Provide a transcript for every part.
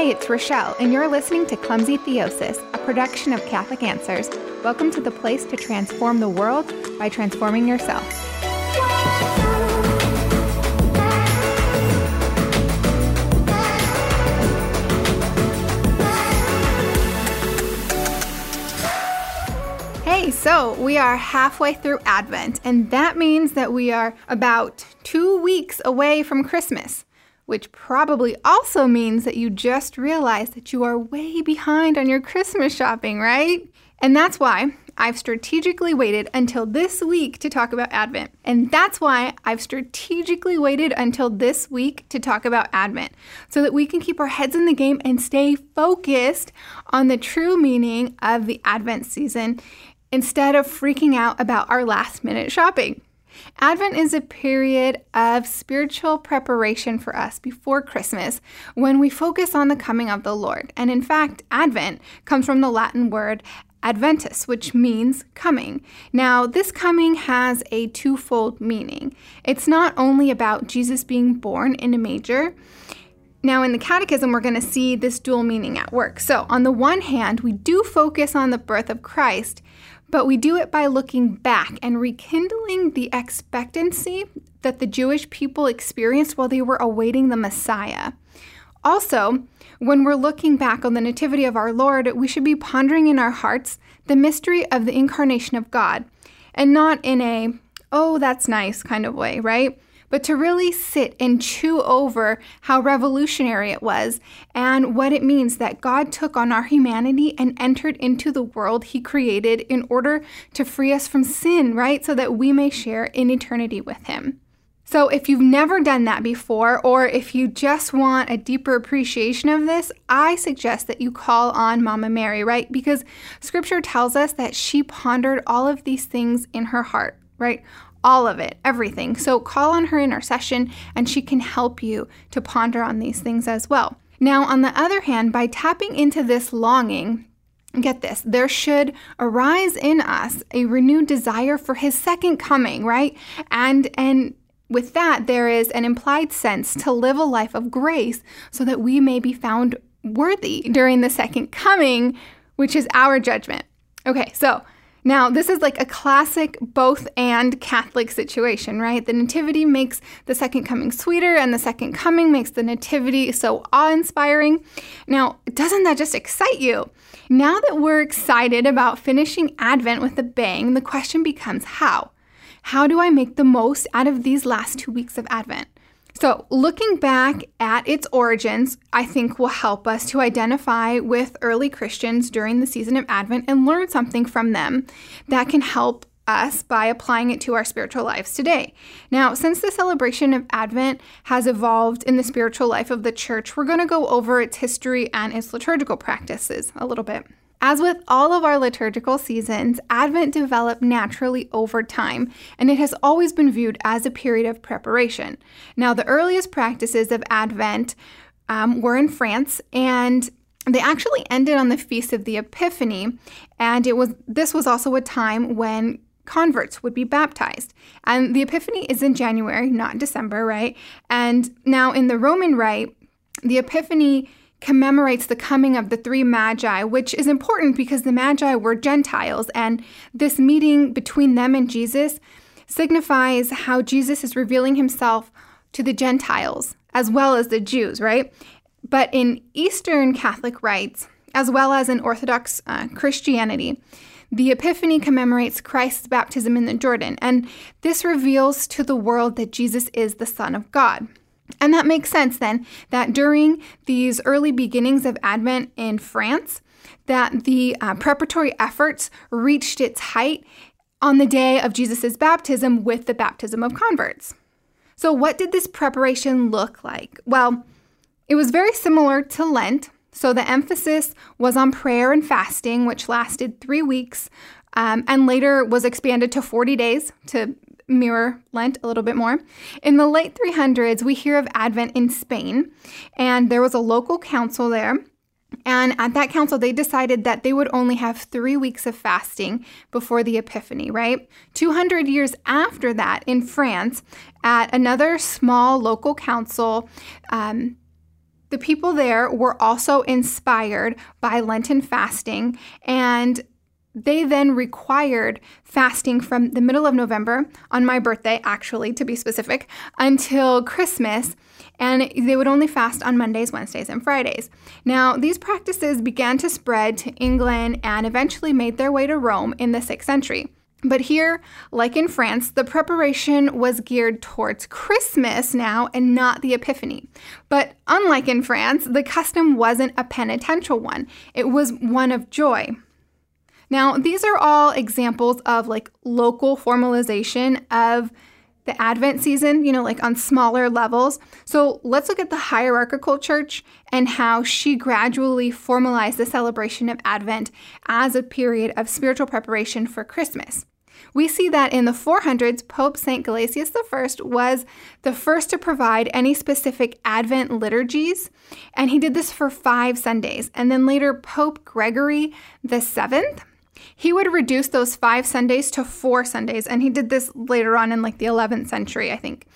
Hey, it's Rochelle, and you're listening to Clumsy Theosis, a production of Catholic Answers. Welcome to the place to transform the world by transforming yourself. Hey, so we are halfway through Advent, and that means that we are about two weeks away from Christmas which probably also means that you just realized that you are way behind on your Christmas shopping, right? And that's why I've strategically waited until this week to talk about Advent. And that's why I've strategically waited until this week to talk about Advent, so that we can keep our heads in the game and stay focused on the true meaning of the Advent season instead of freaking out about our last minute shopping. Advent is a period of spiritual preparation for us before Christmas when we focus on the coming of the Lord. And in fact, Advent comes from the Latin word Adventus, which means coming. Now, this coming has a twofold meaning. It's not only about Jesus being born in a manger. Now, in the Catechism, we're going to see this dual meaning at work. So, on the one hand, we do focus on the birth of Christ, but we do it by looking back and rekindling the expectancy that the Jewish people experienced while they were awaiting the Messiah. Also, when we're looking back on the Nativity of our Lord, we should be pondering in our hearts the mystery of the incarnation of God, and not in a, oh, that's nice kind of way, right? But to really sit and chew over how revolutionary it was and what it means that God took on our humanity and entered into the world He created in order to free us from sin, right? So that we may share in eternity with Him. So, if you've never done that before, or if you just want a deeper appreciation of this, I suggest that you call on Mama Mary, right? Because scripture tells us that she pondered all of these things in her heart, right? All of it, everything. So call on her intercession and she can help you to ponder on these things as well. Now, on the other hand, by tapping into this longing, get this, there should arise in us a renewed desire for his second coming, right? And and with that, there is an implied sense to live a life of grace so that we may be found worthy during the second coming, which is our judgment. Okay, so now, this is like a classic both and Catholic situation, right? The Nativity makes the second coming sweeter, and the second coming makes the Nativity so awe inspiring. Now, doesn't that just excite you? Now that we're excited about finishing Advent with a bang, the question becomes how? How do I make the most out of these last two weeks of Advent? So, looking back at its origins, I think will help us to identify with early Christians during the season of Advent and learn something from them that can help us by applying it to our spiritual lives today. Now, since the celebration of Advent has evolved in the spiritual life of the church, we're going to go over its history and its liturgical practices a little bit. As with all of our liturgical seasons, Advent developed naturally over time, and it has always been viewed as a period of preparation. Now, the earliest practices of Advent um, were in France, and they actually ended on the feast of the Epiphany, and it was this was also a time when converts would be baptized. And the Epiphany is in January, not December, right? And now in the Roman Rite, the Epiphany commemorates the coming of the three magi, which is important because the magi were Gentiles, and this meeting between them and Jesus signifies how Jesus is revealing himself to the Gentiles as well as the Jews, right? But in Eastern Catholic rites, as well as in Orthodox uh, Christianity, the Epiphany commemorates Christ's baptism in the Jordan, and this reveals to the world that Jesus is the Son of God. And that makes sense then that during these early beginnings of Advent in France, that the uh, preparatory efforts reached its height on the day of Jesus' baptism with the baptism of converts. So, what did this preparation look like? Well, it was very similar to Lent. So, the emphasis was on prayer and fasting, which lasted three weeks um, and later was expanded to 40 days to mirror Lent a little bit more. In the late 300s, we hear of Advent in Spain, and there was a local council there. And at that council, they decided that they would only have three weeks of fasting before the Epiphany, right? 200 years after that, in France, at another small local council, um, the people there were also inspired by Lenten fasting, and they then required fasting from the middle of November, on my birthday, actually, to be specific, until Christmas. And they would only fast on Mondays, Wednesdays, and Fridays. Now, these practices began to spread to England and eventually made their way to Rome in the 6th century. But here, like in France, the preparation was geared towards Christmas now and not the Epiphany. But unlike in France, the custom wasn't a penitential one, it was one of joy. Now, these are all examples of like local formalization of the Advent season, you know, like on smaller levels. So let's look at the hierarchical church and how she gradually formalized the celebration of Advent as a period of spiritual preparation for Christmas. We see that in the 400s, Pope St. Gelasius I was the first to provide any specific Advent liturgies, and he did this for five Sundays. And then later, Pope Gregory VII, he would reduce those five Sundays to four Sundays, and he did this later on in like the 11th century, I think.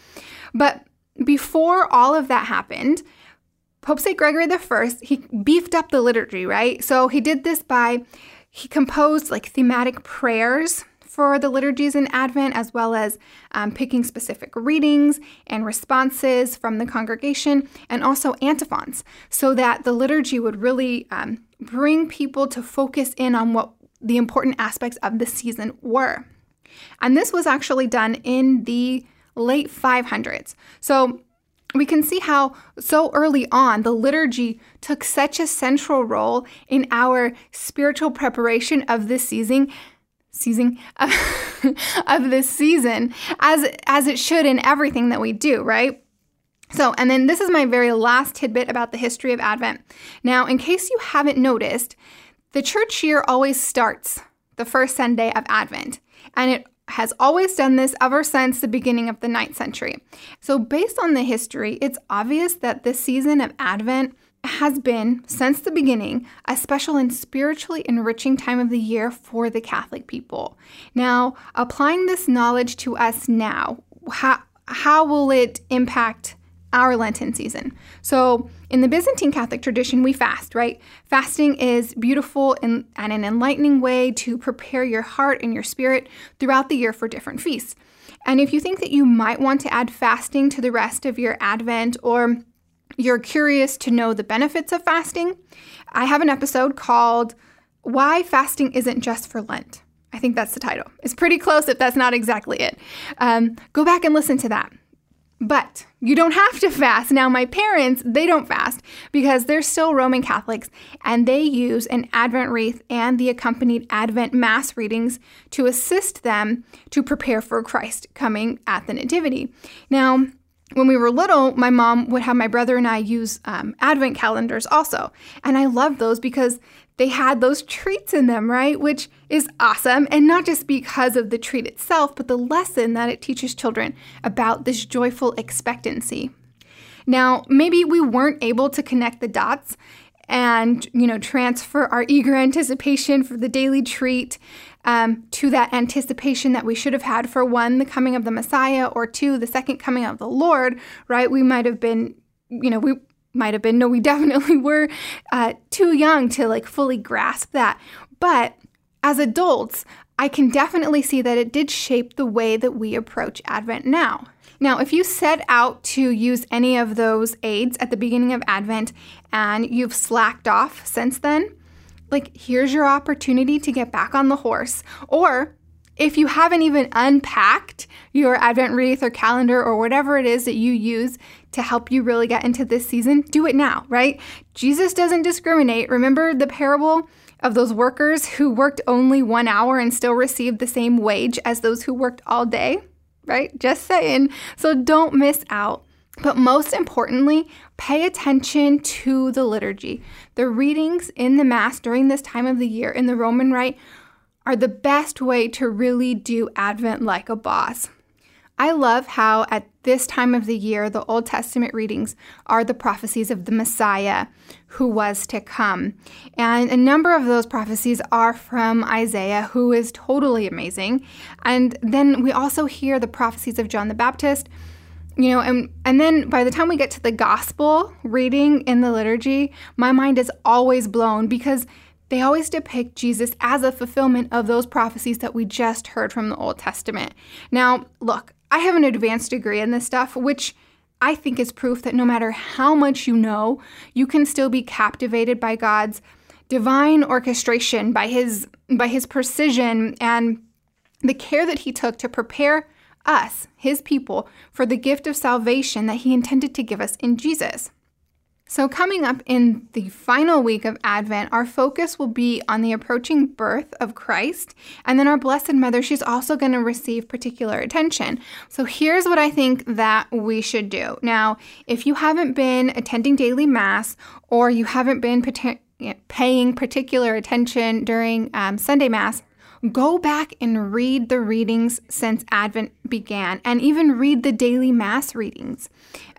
But before all of that happened, Pope St. Gregory I, he beefed up the liturgy, right? So he did this by, he composed like thematic prayers for the liturgies in Advent, as well as um, picking specific readings and responses from the congregation, and also antiphons, so that the liturgy would really um, bring people to focus in on what the important aspects of the season were. And this was actually done in the late 500s. So we can see how so early on the liturgy took such a central role in our spiritual preparation of this season season of this season as as it should in everything that we do, right? So, and then this is my very last tidbit about the history of Advent. Now, in case you haven't noticed, the church year always starts the first Sunday of Advent, and it has always done this ever since the beginning of the ninth century. So, based on the history, it's obvious that this season of Advent has been, since the beginning, a special and spiritually enriching time of the year for the Catholic people. Now, applying this knowledge to us now, how, how will it impact our Lenten season? So, in the Byzantine Catholic tradition, we fast, right? Fasting is beautiful and, and an enlightening way to prepare your heart and your spirit throughout the year for different feasts. And if you think that you might want to add fasting to the rest of your Advent or you're curious to know the benefits of fasting, I have an episode called Why Fasting Isn't Just for Lent. I think that's the title. It's pretty close if that's not exactly it. Um, go back and listen to that. But you don't have to fast. Now, my parents, they don't fast because they're still Roman Catholics and they use an Advent wreath and the accompanied Advent Mass readings to assist them to prepare for Christ coming at the Nativity. Now, when we were little, my mom would have my brother and I use um, advent calendars also. And I loved those because they had those treats in them, right? Which is awesome. And not just because of the treat itself, but the lesson that it teaches children about this joyful expectancy. Now, maybe we weren't able to connect the dots and you know transfer our eager anticipation for the daily treat um, to that anticipation that we should have had for one the coming of the messiah or two the second coming of the lord right we might have been you know we might have been no we definitely were uh, too young to like fully grasp that but as adults i can definitely see that it did shape the way that we approach advent now now, if you set out to use any of those aids at the beginning of Advent and you've slacked off since then, like here's your opportunity to get back on the horse. Or if you haven't even unpacked your Advent wreath or calendar or whatever it is that you use to help you really get into this season, do it now, right? Jesus doesn't discriminate. Remember the parable of those workers who worked only one hour and still received the same wage as those who worked all day? right? Just saying. So don't miss out. But most importantly, pay attention to the liturgy. The readings in the Mass during this time of the year in the Roman Rite are the best way to really do Advent like a boss. I love how at this time of the year, the Old Testament readings are the prophecies of the Messiah who was to come. And a number of those prophecies are from Isaiah, who is totally amazing. And then we also hear the prophecies of John the Baptist. you know and and then by the time we get to the gospel reading in the liturgy my mind is always blown because they always depict Jesus as a fulfillment of those prophecies that we just heard from the Old Testament. Now, look, I have an advanced degree in this stuff, which I think is proof that no matter how much you know, you can still be captivated by God's divine orchestration, by his by his precision and the care that he took to prepare us, his people, for the gift of salvation that he intended to give us in Jesus. So, coming up in the final week of Advent, our focus will be on the approaching birth of Christ. And then our Blessed Mother, she's also going to receive particular attention. So, here's what I think that we should do. Now, if you haven't been attending daily Mass or you haven't been paying particular attention during um, Sunday Mass, go back and read the readings since Advent began and even read the daily Mass readings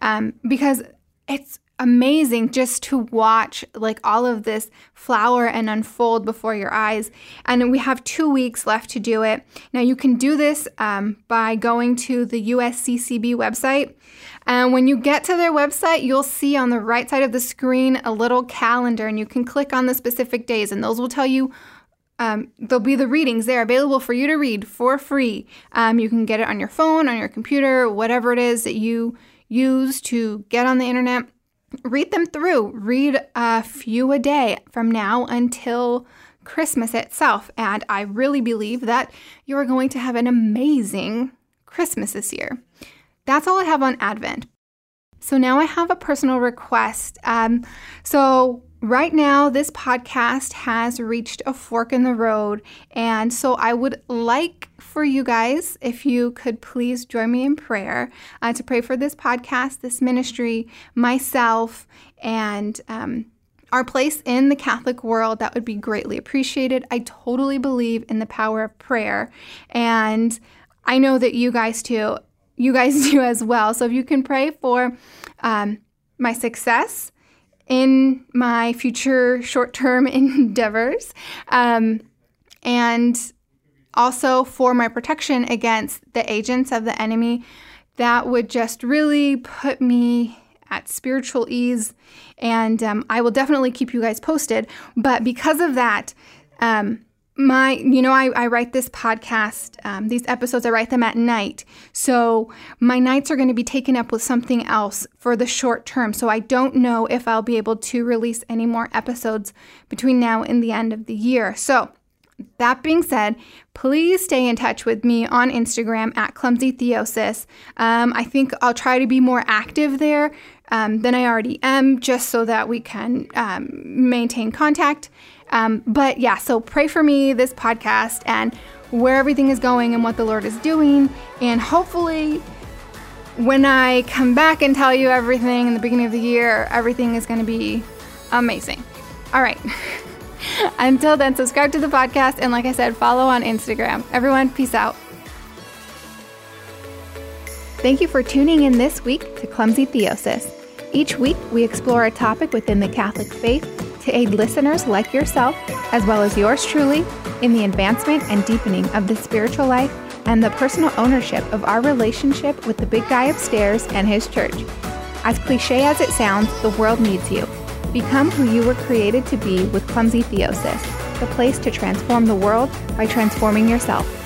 um, because it's amazing just to watch like all of this flower and unfold before your eyes and we have two weeks left to do it now you can do this um, by going to the usccb website and when you get to their website you'll see on the right side of the screen a little calendar and you can click on the specific days and those will tell you um, there'll be the readings there available for you to read for free. Um, you can get it on your phone, on your computer, whatever it is that you use to get on the internet. Read them through. Read a few a day from now until Christmas itself. And I really believe that you're going to have an amazing Christmas this year. That's all I have on Advent. So now I have a personal request. Um, so Right now, this podcast has reached a fork in the road, and so I would like for you guys, if you could please join me in prayer uh, to pray for this podcast, this ministry, myself, and um, our place in the Catholic world. That would be greatly appreciated. I totally believe in the power of prayer, and I know that you guys too. You guys do as well. So if you can pray for um, my success in my future short term endeavors. Um, and also for my protection against the agents of the enemy that would just really put me at spiritual ease. And um, I will definitely keep you guys posted. But because of that, um, my you know I, I write this podcast um, these episodes i write them at night so my nights are going to be taken up with something else for the short term so i don't know if i'll be able to release any more episodes between now and the end of the year so that being said, please stay in touch with me on Instagram at Clumsy Theosis. Um, I think I'll try to be more active there um, than I already am, just so that we can um, maintain contact. Um, but yeah, so pray for me, this podcast, and where everything is going and what the Lord is doing. And hopefully, when I come back and tell you everything in the beginning of the year, everything is going to be amazing. All right. Until then, subscribe to the podcast. And like I said, follow on Instagram. Everyone, peace out. Thank you for tuning in this week to Clumsy Theosis. Each week, we explore a topic within the Catholic faith to aid listeners like yourself, as well as yours truly, in the advancement and deepening of the spiritual life and the personal ownership of our relationship with the big guy upstairs and his church. As cliche as it sounds, the world needs you. Become who you were created to be with Clumsy Theosis, the place to transform the world by transforming yourself.